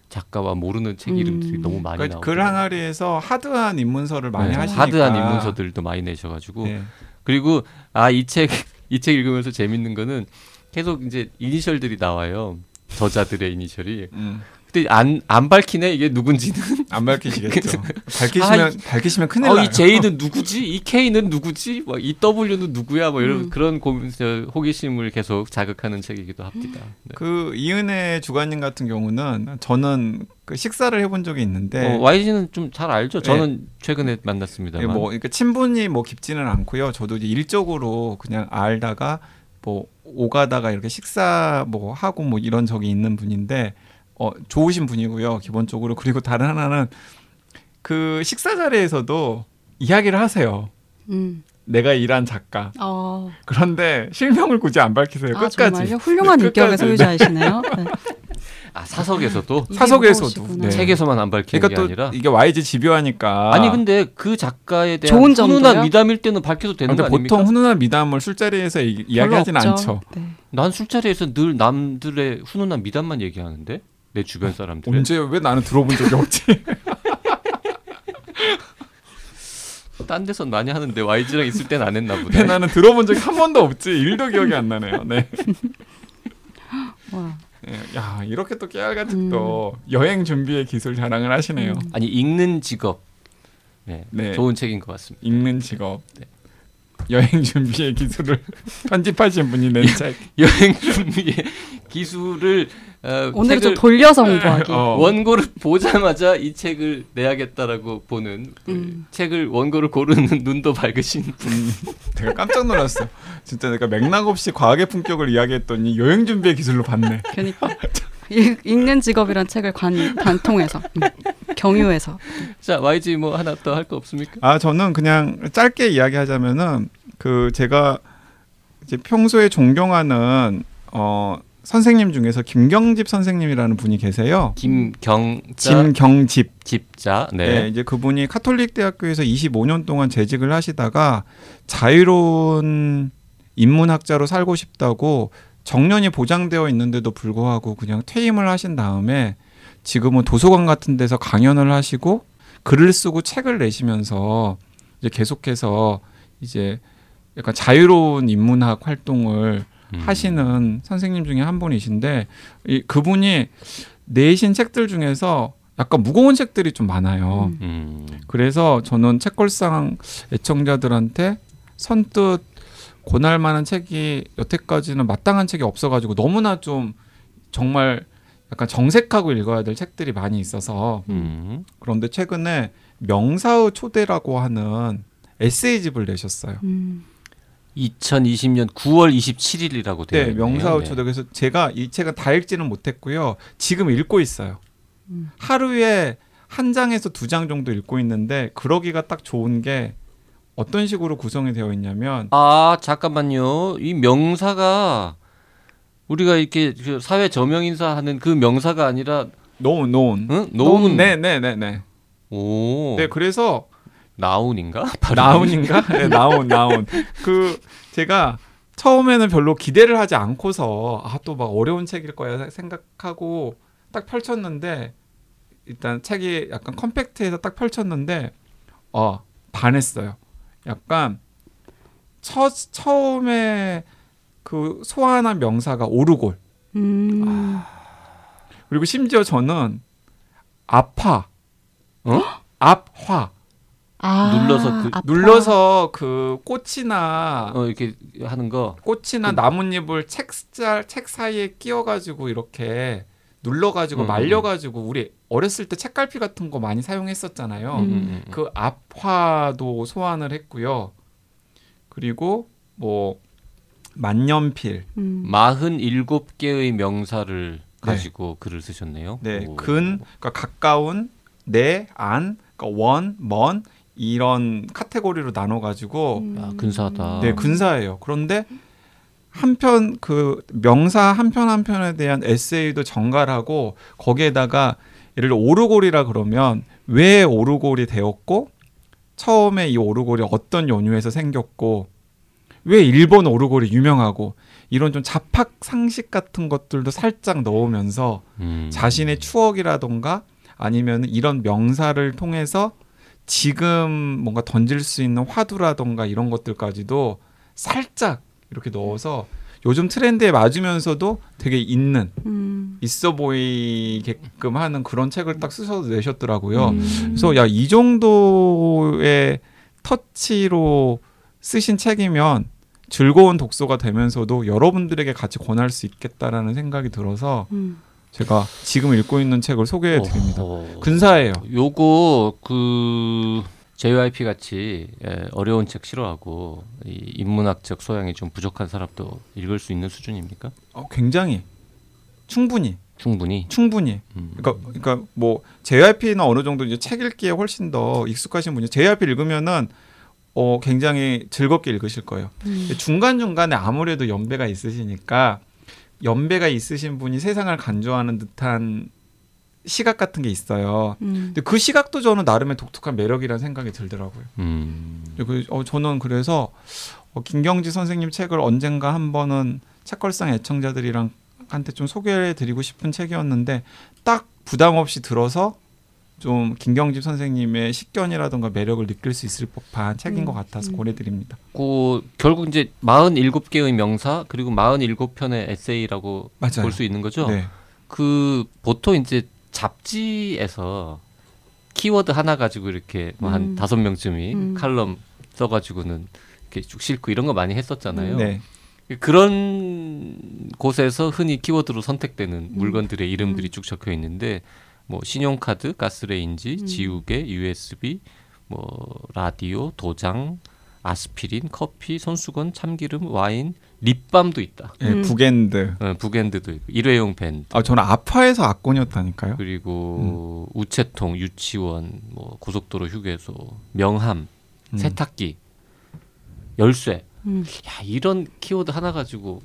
작가와 모르는 책 이름들이 음. 너무 많이 그러니까 나오고 글 항아리에서 하드한 입문서를 많이 네, 하시니까 하드한 입문서들도 많이 내셔가지고 네. 그리고 아 이 책 [LAUGHS] 이 책 읽으면서 재밌는 거는 계속 이제 이니셜들이 나와요. 저자들의 이니셜이. 음, 근데 안 안 밝히네 이게 누군지는 [LAUGHS] 안 밝히시겠죠. [LAUGHS] 밝히시면 밝히시면 큰일 어, 나요. 이 J는 [LAUGHS] 누구지 이 K는 누구지 뭐이 W는 누구야 뭐 이런 음. 그런 고민 저, 호기심을 계속 자극하는 책이기도 합니다 네. 그 이은혜 주관님 같은 경우는 저는 그 식사를 해본 적이 있는데 어, YG는 좀 잘 알죠 네. 저는 최근에 예, 만났습니다만 뭐 그러니까 친분이 뭐 깊지는 않고요. 저도 이제 일적으로 그냥 알다가 뭐 오가다가 이렇게 식사 뭐 하고 뭐 이런 적이 있는 분인데 어 좋으신 분이고요. 기본적으로 그리고 다른 하나는 그 식사 자리에서도 이야기를 하세요. 음. 내가 일한 작가. 어. 그런데 실명을 굳이 안 밝히세요. 아, 끝까지. 정말요? 훌륭한 인격의 끝까지. 소유자이시네요. [LAUGHS] 네. 아 사석에서도 사석에서도. 네. 책에서만 안 밝히는 그러니까 게또 아니라 이게 YG 집요하니까 아니 근데 그 작가에 대한 좋은 훈훈한? 미담일 때는 밝혀도 되는 거 아닙니까? 보통 훈훈한 미담을 술자리에서 이- 이야기하진 없죠. 않죠. 네. 난 술자리에서 늘 남들의 훈훈한 미담만 얘기하는데 내 주변 사람들. 언제 왜 나는 들어본 적이 없지? [LAUGHS] 딴 데서 많이 하는데 YG랑 있을 땐 안 했나 보네. 네, 나는 들어본 적이 한 번도 없지. 일도 기억이 안 나네요. 네. [LAUGHS] 와. 예, 야 이렇게 또 깨알같이 음. 또 여행 준비의 기술 자랑을 하시네요. 음. 아니 읽는 직업. 네, 네. 좋은 책인 것 같습니다. 읽는 직업. 여행 준비의 기술을 [LAUGHS] 편집하신 분이 낸 책. 여행 준비의 기술을 어, 오늘 좀 책을 돌려서 홍보하기. 어. 원고를 보자마자 이 책을 내야겠다라고 보는 그 음. 책을 원고를 고르는 [LAUGHS] 눈도 밝으신 분. 음, 제가 깜짝 놀랐어. 진짜 내가 맥락 없이 과학의 품격을 이야기했더니 여행 준비의 기술로 봤네. 그러니까 읽, 읽는 직업이란 책을 관, 관통해서 음. 경유해서 자 YG 뭐 하나 더 할 거 없습니까? 아 저는 그냥 짧게 이야기하자면은 그 제가 이제 평소에 존경하는 어 선생님 중에서 김경집 선생님이라는 분이 계세요. 김경자 김경집. 집자. 네. 네. 이제 그분이 카톨릭 대학교에서 25년 동안 재직을 하시다가 자유로운 인문학자로 살고 싶다고 정년이 보장되어 있는데도 불구하고 그냥 퇴임을 하신 다음에 지금은 도서관 같은 데서 강연을 하시고 글을 쓰고 책을 내시면서 이제 계속해서 이제 약간 자유로운 인문학 활동을 음. 하시는 선생님 중에 한 분이신데 이 그분이 내신 책들 중에서 약간 무거운 책들이 좀 많아요. 음. 음. 그래서 저는 책걸상 애청자들한테 선뜻 권할 만한 책이 여태까지는 마땅한 책이 없어가지고 너무나 좀 정말 약간 정색하고 읽어야 될 책들이 많이 있어서 음. 그런데 최근에 명사의 초대라고 하는 에세이집을 내셨어요. 음. 2020년 9월 27일이라고 되어 네, 있네요. 명사의 네. 그래서 제가 이 책은 다 읽지는 못했고요. 지금 읽고 있어요. 음. 하루에 한 장에서 두 장 정도 읽고 있는데 그러기가 딱 좋은 게 어떤 식으로 구성이 되어 있냐면 아 잠깐만요. 이 명사가 우리가 이렇게 그 사회 저명 인사하는 그 명사가 아니라 노운 노운 응? 노운 네네네네 오 네 그래서 나운인가? [LAUGHS] 나운인가? 네 나운 나운 그 제가 처음에는 별로 기대를 하지 않고서 아 또 막 어려운 책일 거야 생각하고 딱 펼쳤는데 일단 책이 약간 컴팩트해서 딱 펼쳤는데 어 반했어요. 약간 첫 처음에 그 소환한 명사가 오르골. 음. 그리고 심지어 저는 아파. 어? 앞화 아, 눌러서 그- 아파. 눌러서 그 꽃이나 어 이렇게 하는 거. 꽃이나 그- 나뭇잎을 책자 책 사이에 끼워가지고 이렇게 눌러가지고 음, 말려가지고 우리 어렸을 때 책갈피 같은 거 많이 사용했었잖아요. 음, 음, 음. 그 앞화도 소환을 했고요. 그리고 뭐 만년필, 음. 47개의 명사를 가지고 글을 쓰셨네요. 네, 오. 근, 그러니까 가까운, 내, 안, 그러니까 원, 먼 이런 카테고리로 나눠가지고 음. 아, 근사하다. 네, 근사해요. 그런데 한편 그 명사 한편 한 편에 대한 에세이도 정갈하고 거기에다가 예를 들어 오르골이라 그러면 왜 오르골이 되었고 처음에 이 오르골이 어떤 연유에서 생겼고 왜 일본 오르골이 유명하고 이런 좀 잡학 상식 같은 것들도 살짝 넣으면서 음. 자신의 추억이라던가 아니면 이런 명사를 통해서 지금 뭔가 던질 수 있는 화두라던가 이런 것들까지도 살짝 이렇게 넣어서 요즘 트렌드에 맞으면서도 되게 있는 음. 있어 보이게끔 하는 그런 책을 딱 쓰셔서 내셨더라고요. 음. 그래서 야 이 정도의 터치로 쓰신 책이면 즐거운 독서가 되면서도 여러분들에게 같이 권할 수 있겠다라는 생각이 들어서 음. 제가 지금 읽고 있는 책을 소개해 드립니다. 근사해요. 요거 그 JYP 같이 예, 어려운 책 싫어하고 이 인문학적 소양이 좀 부족한 사람도 읽을 수 있는 수준입니까? 어, 굉장히 충분히 충분히. 충분히 음. 그러니까 그러니까 뭐 JYP는 어느 정도 이제 책 읽기에 훨씬 더 익숙하신 분이 JYP 읽으면은 어 굉장히 즐겁게 읽으실 거예요. 음. 중간 중간에 아무래도 연배가 있으시니까 연배가 있으신 분이 세상을 간주하는 듯한 시각 같은 게 있어요. 음. 근데 그 시각도 저는 나름의 독특한 매력이라는 생각이 들더라고요. 음. 그, 어, 저는 그래서 어, 김경지 선생님 책을 언젠가 한 번은 책걸상 애청자들이랑 한테 좀 소개해 드리고 싶은 책이었는데 딱 부담 없이 들어서 좀 김경집 선생님의 식견이라든가 매력을 느낄 수 있을 법한 책인 음, 것 같아서 음. 고려드립니다. 그 결국 이제 47개의 명사 그리고 47편의 에세이라고. 볼 수 있는 거죠. 네. 그 보통 이제 잡지에서 키워드 하나 가지고 이렇게 뭐한 음. 다섯 명쯤이 음. 칼럼 써가지고는 이렇게 쭉 싣고 이런 거 많이 했었잖아요. 네. 그런 곳에서 흔히 키워드로 선택되는 음. 물건들의 이름들이 쭉 적혀 있는데 뭐 신용카드, 가스레인지, 음. 지우개, USB, 뭐 라디오, 도장, 아스피린, 커피, 손수건, 참기름, 와인, 립밤도 있다. 네, 음. bookend. 어, bookend도 있고 일회용 밴드 아 저는 아파에서 압권이었다니까요. 그리고 우체통, 유치원, 뭐 고속도로 휴게소, 명함, 음. 세탁기, 열쇠. 음. 야 이런 키워드 하나 가지고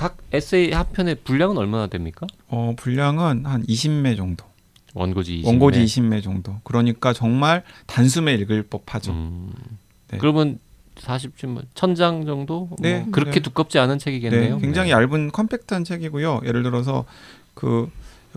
각 에세이 한 편의 분량은 얼마나 됩니까? 어, 분량은 한 20매 정도. 원고지 20매. 원고지 20매 정도. 그러니까 정말 단숨에 읽을 법하죠. 음. 네. 그러면 40쯤 천장 정도? 네, 뭐 그렇게 네. 두껍지 않은 책이겠네요. 네, 굉장히 네. 얇은 컴팩트한 책이고요. 예를 들어서 그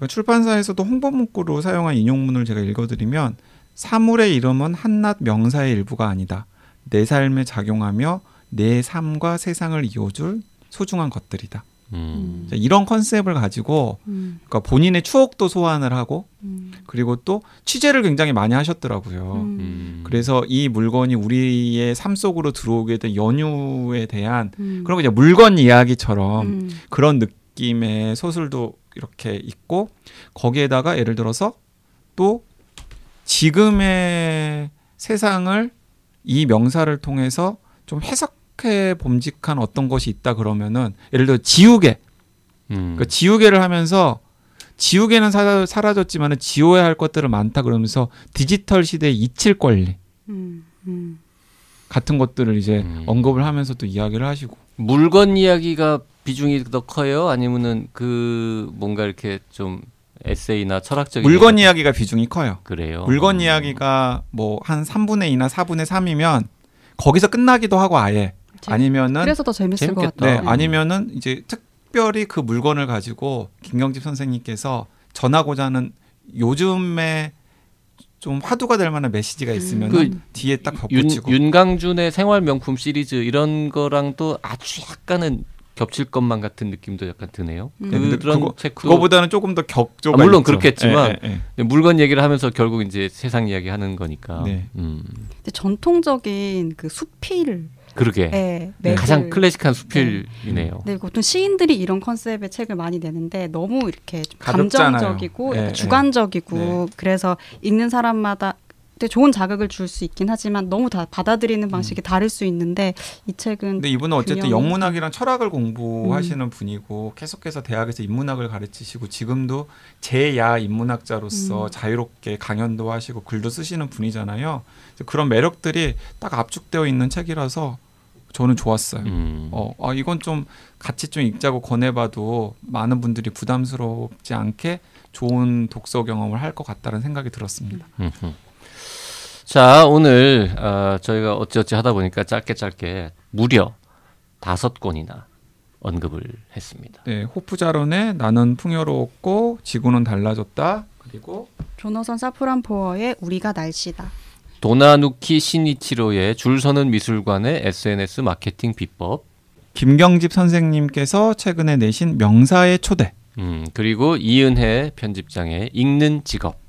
출판사에서도 홍보 문구로 사용한 인용문을 제가 읽어드리면 사물의 이름은 한낱 명사의 일부가 아니다. 내 삶에 작용하며 내 삶과 세상을 이어줄 소중한 것들이다. 음. 자, 이런 컨셉을 가지고 음. 그러니까 본인의 추억도 소환을 하고 음. 그리고 또 취재를 굉장히 많이 하셨더라고요. 음. 음. 그래서 이 물건이 우리의 삶 속으로 들어오게 된 연유에 대한 음. 그런 거 이제 물건 이야기처럼 음. 그런 느낌의 소설도 이렇게 있고 거기에다가 예를 들어서 또 지금의 세상을 이 명사를 통해서 좀 해석 해 봄직한 어떤 것이 있다 그러면은 예를 들어 지우개 음. 그 지우개를 하면서 지우개는 사라, 사라졌지만은 지워야 할 것들은 많다 그러면서 디지털 시대의 잊힐 권리 음. 음. 같은 것들을 이제 음. 언급을 하면서 또 이야기를 하시고 물건 이야기가 비중이 더 커요? 아니면은 그 뭔가 이렇게 좀 에세이나 철학적인 물건 얘기- 이야기가 비중이 커요. 그래요. 물건 음. 이야기가 뭐 한 3분의 2나 4분의 3이면 거기서 끝나기도 하고 아예 재- 아니면은 그래서 더 재밌을 것 재밌겠다. 네, 같아요. 아니면은 이제 특별히 그 물건을 가지고 김경집 선생님께서 전하고자 하는 요즘에 좀 화두가 될 만한 메시지가 있으면 그은 뒤에 딱 윤, 덧붙이고 윤 강준의 생활 명품 시리즈 이런 거랑 또 아주 약간은 겹칠 것만 같은 느낌도 약간 드네요. 음. 네, 그런 그거- 책도 그거보다는 조금 더 격조가 아, 물론 있죠. 그렇겠지만 예, 예, 예. 물건 얘기를 하면서 결국 이제 세상 이야기 하는 거니까. 네. 음. 근데 전통적인 그 수필 그러게 예, 네. 가장 맥을- 클래식한 수필이네요. 네, 보통 시인들이 이런 컨셉의 책을 많이 내는데 너무 이렇게. 감정적이고 네, 약간 네. 주관적이고 그래서 읽는 사람마다 되게 좋은 자극을 줄 수 있긴 하지만 너무 다 받아들이는 방식이 다를 수 있는데 이 책은 근데 이분은 어쨌든 균형- 영문학이랑 철학을 공부하시는 음. 분이고 계속해서 대학에서 인문학을 가르치시고 지금도 제야 인문학자로서 음. 자유롭게 강연도 하시고 글도 쓰시는 분이잖아요. 그런 매력들이 딱 압축되어 있는 책이라서 저는 좋았어요. 음. 어, 아, 이건 좀 같이 좀 읽자고 권해봐도 많은 분들이 부담스럽지 않게 좋은 독서 경험을 할 것 같다는 생각이 들었습니다. 음흠. 자 오늘 어, 저희가 어찌어찌 하다 보니까 짧게 짧게 무려 다섯 권이나 언급을 했습니다. 네, 호프자론의 나는 풍요로웠고 지구는 달라졌다. 그리고 조너선 사프란 포어의 우리가 날씨다. 도나누키 시니치로의 줄 서는 미술관의 SNS 마케팅 비법. 김경집 선생님께서 최근에 내신 명사의 초대. 음, 그리고 이은혜 편집장의 읽는 직업.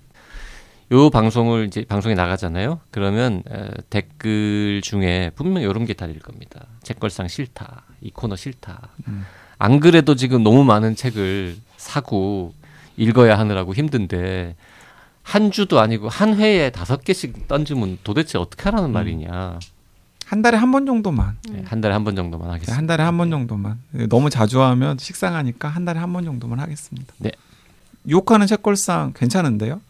요 방송을 이제 방송에 나가잖아요. 그러면 에, 댓글 중에 분명 이런 게 달릴 겁니다. 책걸상 싫다. 이 코너 싫다. 음. 안 그래도 지금 너무 많은 책을 사고 읽어야 하느라고 힘든데 한 주도 아니고 한 회에 다섯 개씩 던지면 도대체 어떻게 하라는 음. 말이냐. 한 달에 한 번 정도만. 네, 한 달에 한 번 정도만 네, 하겠습니다. 한 달에 한 번 정도만. 네, 너무 자주 하면 식상하니까 한 달에 한 번 정도만 하겠습니다. 네. 유혹하는 책걸상 괜찮은데요?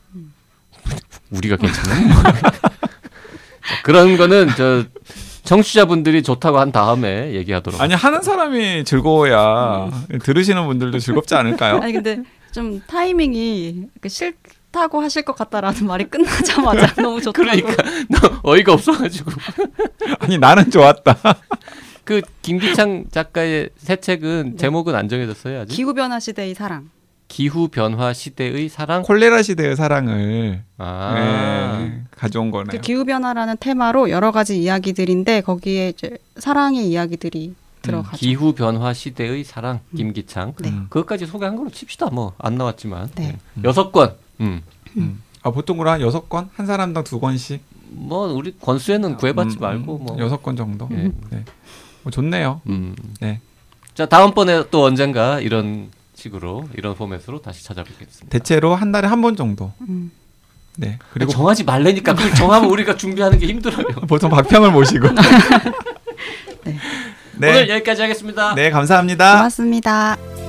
우리가 괜찮아요? 자, [LAUGHS] 그런 거는 저 청취자분들이 좋다고 한 다음에 얘기하도록. 아니 하는 사람이 즐거워야 들으시는 분들도 즐겁지 않을까요? 아니 근데 좀 타이밍이 그 싫다고 하실 것 같다라는 말이 끝나자마자 [LAUGHS] 너무 좋다고. 그러니까 너 어이가 없어가지고 [LAUGHS] 아니 나는 좋았다. 그 김기창 작가의 새 책은 네. 제목은 안 정해졌어요 아직. 기후 변화 시대의 사랑. 기후 변화 시대의 사랑. 콜레라 시대의 사랑을 아. 네, 가져온 그 거네요. 기후 변화라는 테마로 여러 가지 이야기들인데 거기에 이제 사랑의 이야기들이 들어가죠. 기후 변화 시대의 사랑 김기창. 네. 음. 그것까지 소개한 걸로 칩시다. 뭐 안 나왔지만. 네. 네. 여섯 권. 음. 음. 아, 보통으로 한 여섯 권, 한 사람당 두 권씩. 뭐 우리 권수에는 구애받지 음, 말고 음, 뭐. 여섯 권 정도. 예. 네. 뭐 좋네요. 음. 네. 자 다음번에 또 언젠가 이런 식으로 이런 포맷으로 다시 찾아뵙겠습니다. 대체로 한 달에 한 번 정도. 음. 네. 그리고 그리고 정하지 말래니까 그걸 정하면 우리가 준비하는 게 힘들어요. [LAUGHS] 보통 박평을 모시고. [LAUGHS] 네. 네. 오늘 여기까지 하겠습니다. 네, 감사합니다. 고맙습니다.